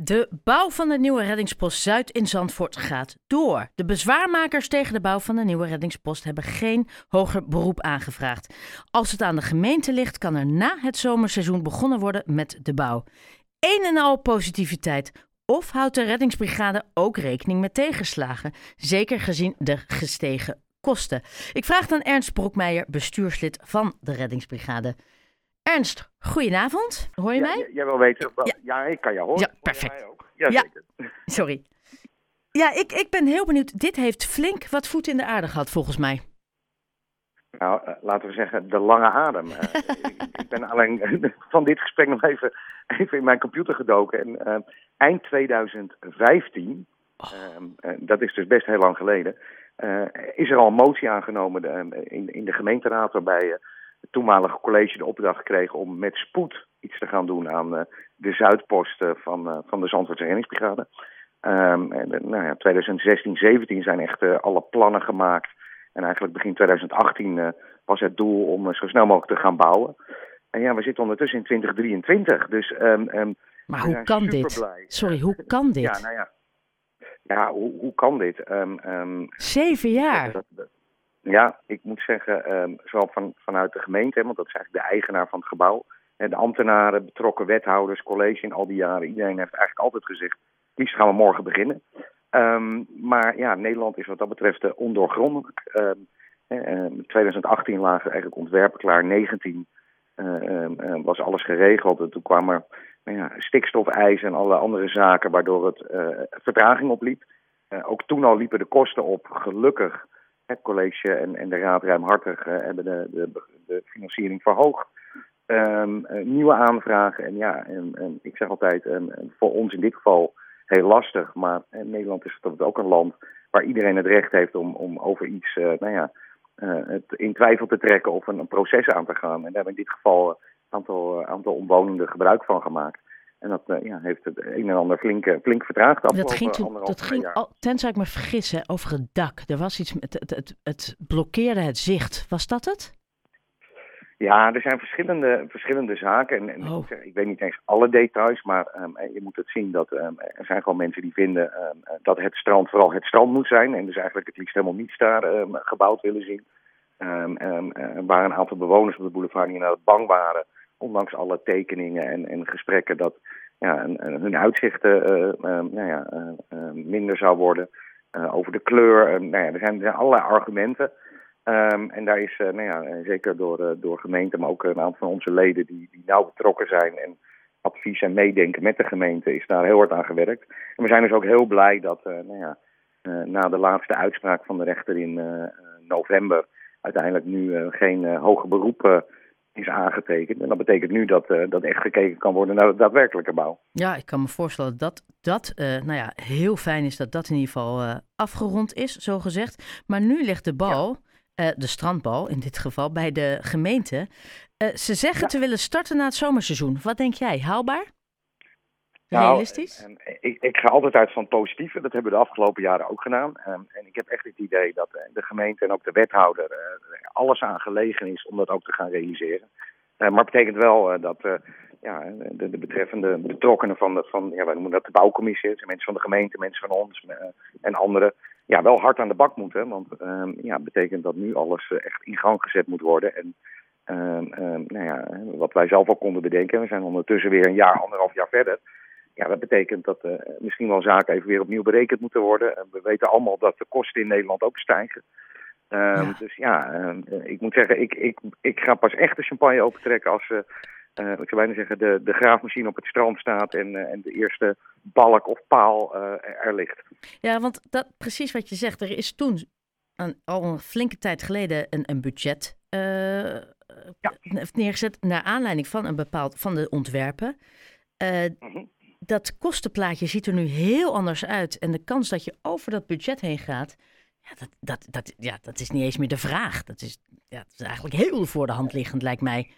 De bouw van de nieuwe reddingspost Zuid in Zandvoort gaat door. De bezwaarmakers tegen de bouw van de nieuwe reddingspost hebben geen hoger beroep aangevraagd. Als het aan de gemeente ligt, kan er na het zomerseizoen begonnen worden met de bouw. Een en al positiviteit. Of houdt de reddingsbrigade ook rekening met tegenslagen, zeker gezien de gestegen kosten? Ik vraag dan Ernst Broekmeijer, bestuurslid van de reddingsbrigade. Ernst, goedenavond. Hoor je mij? Jij wil weten. Ja. ja. ik kan je horen. Ja, perfect. Ja, ja, sorry. Ja, ik, ik ben heel benieuwd. Dit heeft flink wat voet in de aarde gehad, volgens mij. Nou, uh, laten we zeggen, de lange adem. Uh, ik, ik, ben alleen van dit gesprek nog even, even in mijn computer gedoken. En uh, eind 2015, oh. dat is dus best heel lang geleden, is er al een motie aangenomen de, in, in de gemeenteraad waarbij het toenmalige college de opdracht kreeg om met spoed iets te gaan doen aan uh, de zuidposten van, uh, van de Zandvoortse reddingsbrigade. Um, en, nou ja, 2016, 17 zijn echt uh, alle plannen gemaakt. En eigenlijk begin 2018 was het doel om zo snel mogelijk te gaan bouwen. En ja, we zitten ondertussen in 2023. Dus, um, um, maar hoe kan dit? Blij. Sorry, hoe kan dit? Ja, nou ja. Ja, hoe, hoe kan dit? Zeven jaar? Dat, dat, ja, ik moet zeggen, um, zowel van, vanuit de gemeente, want dat is eigenlijk de eigenaar van het gebouw. En de ambtenaren, betrokken wethouders, college in al die jaren. Iedereen heeft eigenlijk altijd gezegd, liefst gaan we morgen beginnen. Um, maar ja, Nederland is wat dat betreft uh, ondoorgrondelijk. Um, in 2018 lagen eigenlijk ontwerpen klaar, 19 uh, was alles geregeld. En toen kwamen er nou ja, stikstofeisen en alle andere zaken waardoor het uh, vertraging opliep. ook toen al liepen de kosten op, gelukkig het college en, en de raad ruimhartig uh, hebben de, de, de, financiering verhoogd. Um, uh, nieuwe aanvragen. En ja, en, en ik zeg altijd, voor ons in dit geval heel lastig. Maar uh, Nederland is ook een land waar iedereen het recht heeft om, om over iets nou ja, het in twijfel te trekken of een, proces aan te gaan. En daar hebben in dit geval een aantal, aantal omwonenden gebruik van gemaakt. En dat uh, ja, heeft het een en ander flink, flink vertraagd. Dat ging, toen, dat ging al, tenzij ik me vergissen, over het dak. Er was iets met het, het, het blokkeerde het zicht. Was dat het? Ja, er zijn verschillende, verschillende zaken. En, en oh. ik weet niet eens alle details, maar um, je moet het zien dat um, er zijn gewoon mensen die vinden um, dat het strand vooral het strand moet zijn. En dus eigenlijk het liefst helemaal niets daar gebouwd willen zien. waren een aantal bewoners op de boulevard die inderdaad bang waren ondanks alle tekeningen en, en gesprekken, dat ja, en, en hun uitzichten uh, uh, nou uh, minder zou worden. over de kleur. nou ja, er, zijn, er allerlei argumenten. Um, en daar is, nou ja, zeker door, door gemeenten, maar ook een aantal van onze leden die, die nauw betrokken zijn en advies en meedenken met de gemeente, is daar heel hard aan gewerkt. En we zijn dus ook heel blij dat nou ja, na de laatste uitspraak van de rechter in november uiteindelijk nu geen hoge beroepen is aangetekend. En dat betekent nu dat, uh, dat echt gekeken kan worden naar de daadwerkelijke bouw. Ja, ik kan me voorstellen dat dat uh, nou ja, heel fijn is dat dat in ieder geval uh, afgerond is, zo gezegd. Maar nu ligt de bal, ja. de strandbal in dit geval, bij de gemeente. ze zeggen ja. te willen starten na het zomerseizoen. Wat denk jij, haalbaar? Realistisch? Nou, ik, ik, ga altijd uit van het positieve. Dat hebben we de afgelopen jaren ook gedaan. Um, en ik heb echt het idee dat de gemeente en ook de wethouder uh, alles aan gelegen is om dat ook te gaan realiseren. Uh, maar het betekent wel dat ja, de, de, betreffende betrokkenen van, de, van ja, wij noemen dat de bouwcommissie, mensen van de gemeente, mensen van ons en anderen, ja, wel hard aan de bak moeten. Want ehm, ja, betekent dat nu alles echt in gang gezet moet worden. En ehm, nou ja, wat wij zelf al konden bedenken, we zijn ondertussen weer een jaar, anderhalf jaar verder ja, dat betekent dat uh, misschien wel zaken even weer opnieuw berekend moeten worden. En we weten allemaal dat de kosten in Nederland ook stijgen. Ja. Dus ja, uh, ik moet zeggen, ik, ik, ik ga pas echt de champagne opentrekken als, uh, ik zou bijna zeggen, de, de graafmachine op het strand staat en, en de eerste balk of paal er ligt. Ja, want dat, precies wat je zegt, er is toen een, al een flinke tijd geleden een, een budget ja. neergezet naar aanleiding van een bepaald van de ontwerpen. Mm -hmm dat kostenplaatje ziet er nu heel anders uit. En de kans dat je over dat budget heen gaat, ja, dat, dat, dat, ja, dat is niet eens meer de vraag. Dat is, ja, dat is eigenlijk heel voor de hand liggend, lijkt mij.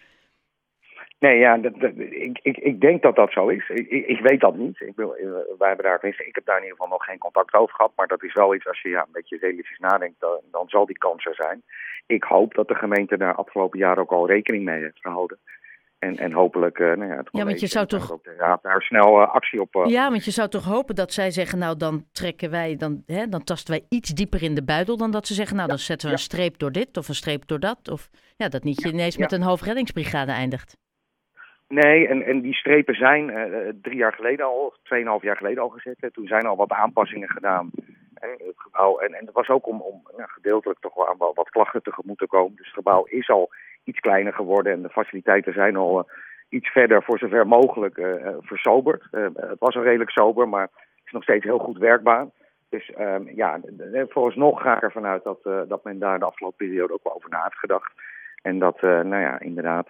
Nee, ja, dat, ik, ik, ik denk dat dat zo is. Ik, ik, weet dat niet. Ik, wil, wij hebben daar, ik heb daar in ieder geval nog geen contact over gehad. Maar dat is wel iets, als je ja, een beetje realistisch nadenkt, dan, dan zal die kans er zijn. Ik hoop dat de gemeente daar afgelopen jaar ook al rekening mee heeft gehouden. En, en hopelijk, uh, nou ja, het ja, want je zou toch ook de raad daar snel uh, actie op. Uh, ja, want je zou toch hopen dat zij zeggen, nou dan trekken wij, dan, hè, dan tasten wij iets dieper in de buidel dan dat ze zeggen, nou dan zetten we een streep door dit of een streep door dat. Of ja, dat niet je ineens met een hoofdreddingsbrigade eindigt. Nee, en, en die strepen zijn drie jaar geleden al, tweeënhalf jaar geleden al gezet. Toen zijn al wat aanpassingen gedaan. het gebouw, en, en dat was ook om, om nou, gedeeltelijk toch wel aan wat klachten tegemoet te komen. Dus het gebouw is al iets kleiner geworden en de faciliteiten zijn al uh, iets verder voor zover mogelijk uh, versoberd. het was al redelijk sober, maar is nog steeds heel goed werkbaar. Dus um, ja, vooralsnog ga ik ervan uit dat, dat men daar de afgelopen periode ook wel over na heeft gedacht. En dat, nou ja, inderdaad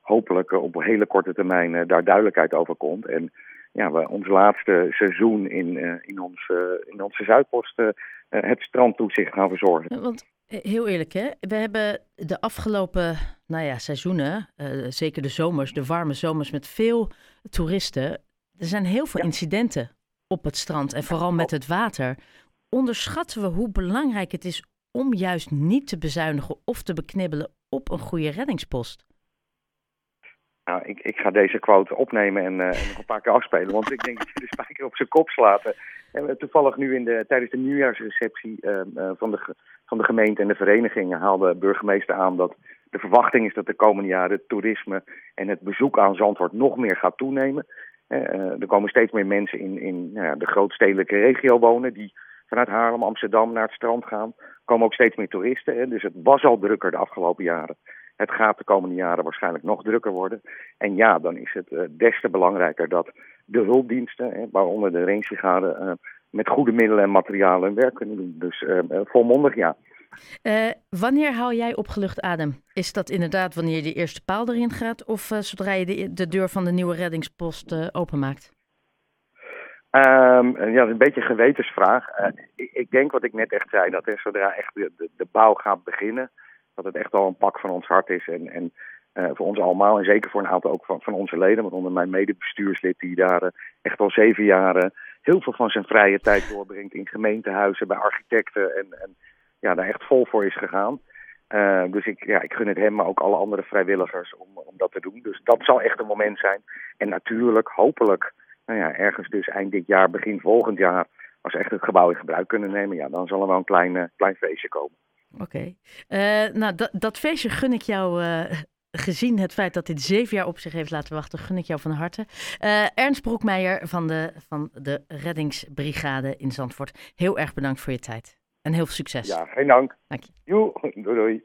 hopelijk op een hele korte termijn daar duidelijkheid over komt. En ja, we ons laatste seizoen in, in, ons, in onze Zuidpost het strandtoezicht gaan verzorgen. Want Heel eerlijk, hè? We hebben de afgelopen nou ja, seizoenen, uh, zeker de zomers, de warme zomers met veel toeristen. Er zijn heel veel incidenten op het strand en vooral met het water. Onderschatten we hoe belangrijk het is om juist niet te bezuinigen of te beknibbelen op een goede reddingspost? Nou, ik, ik ga deze quote opnemen en, uh, en nog een paar keer afspelen, want ik denk dat je de spijker op zijn kop slaat. En toevallig nu in de, tijdens de nieuwjaarsreceptie uh, van, de, van de gemeente en de verenigingen haalde burgemeester aan dat de verwachting is dat de komende jaren het toerisme en het bezoek aan Zandvoort nog meer gaat toenemen. Er komen steeds meer mensen in, in nou ja, de grootstedelijke regio wonen die vanuit Haarlem, Amsterdam naar het strand gaan. Er komen ook steeds meer toeristen. Hè, dus het was al drukker de afgelopen jaren. Het gaat de komende jaren waarschijnlijk nog drukker worden. En ja, dan is het uh, des te belangrijker dat de hulpdiensten, waaronder de rangebrigade, uh, met goede middelen en materialen hun werk kunnen doen. Dus uh, volmondig ja. wanneer haal jij opgelucht adem? Is dat inderdaad wanneer je de eerste paal erin gaat of zodra je de, de, deur van de nieuwe reddingspost openmaakt? Um, ja, dat is een beetje een gewetensvraag. Ik, ik, denk wat ik net echt zei, dat zodra echt de, de, de bouw gaat beginnen, dat het echt wel een pak van ons hart is. En, en uh, voor ons allemaal, en zeker voor een aantal ook van, van onze leden, want onder mijn medebestuurslid die daar uh, echt al zeven jaar heel veel van zijn vrije tijd doorbrengt in gemeentehuizen, bij architecten en, en ja, daar echt vol voor is gegaan. dus ik, ja, ik gun het hem, maar ook alle andere vrijwilligers om, om dat te doen. Dus dat zal echt een moment zijn. En natuurlijk, hopelijk, nou ja, ergens dus eind dit jaar, begin volgend jaar, als echt het gebouw in gebruik kunnen nemen, ja, dan zal er wel een klein, klein feestje komen. Oké. Okay. Uh, nou, dat, dat feestje gun ik jou, uh, gezien het feit dat dit zeven jaar op zich heeft laten wachten, gun ik jou van harte. Uh, Ernst Broekmeijer van de, van de Reddingsbrigade in Zandvoort, heel erg bedankt voor je tijd. En heel veel succes. Ja, geen dank. Dank je. Joe, doei doei.